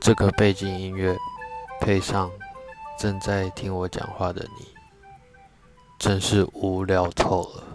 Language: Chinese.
这个背景音乐配上正在听我讲话的你真是无聊透了。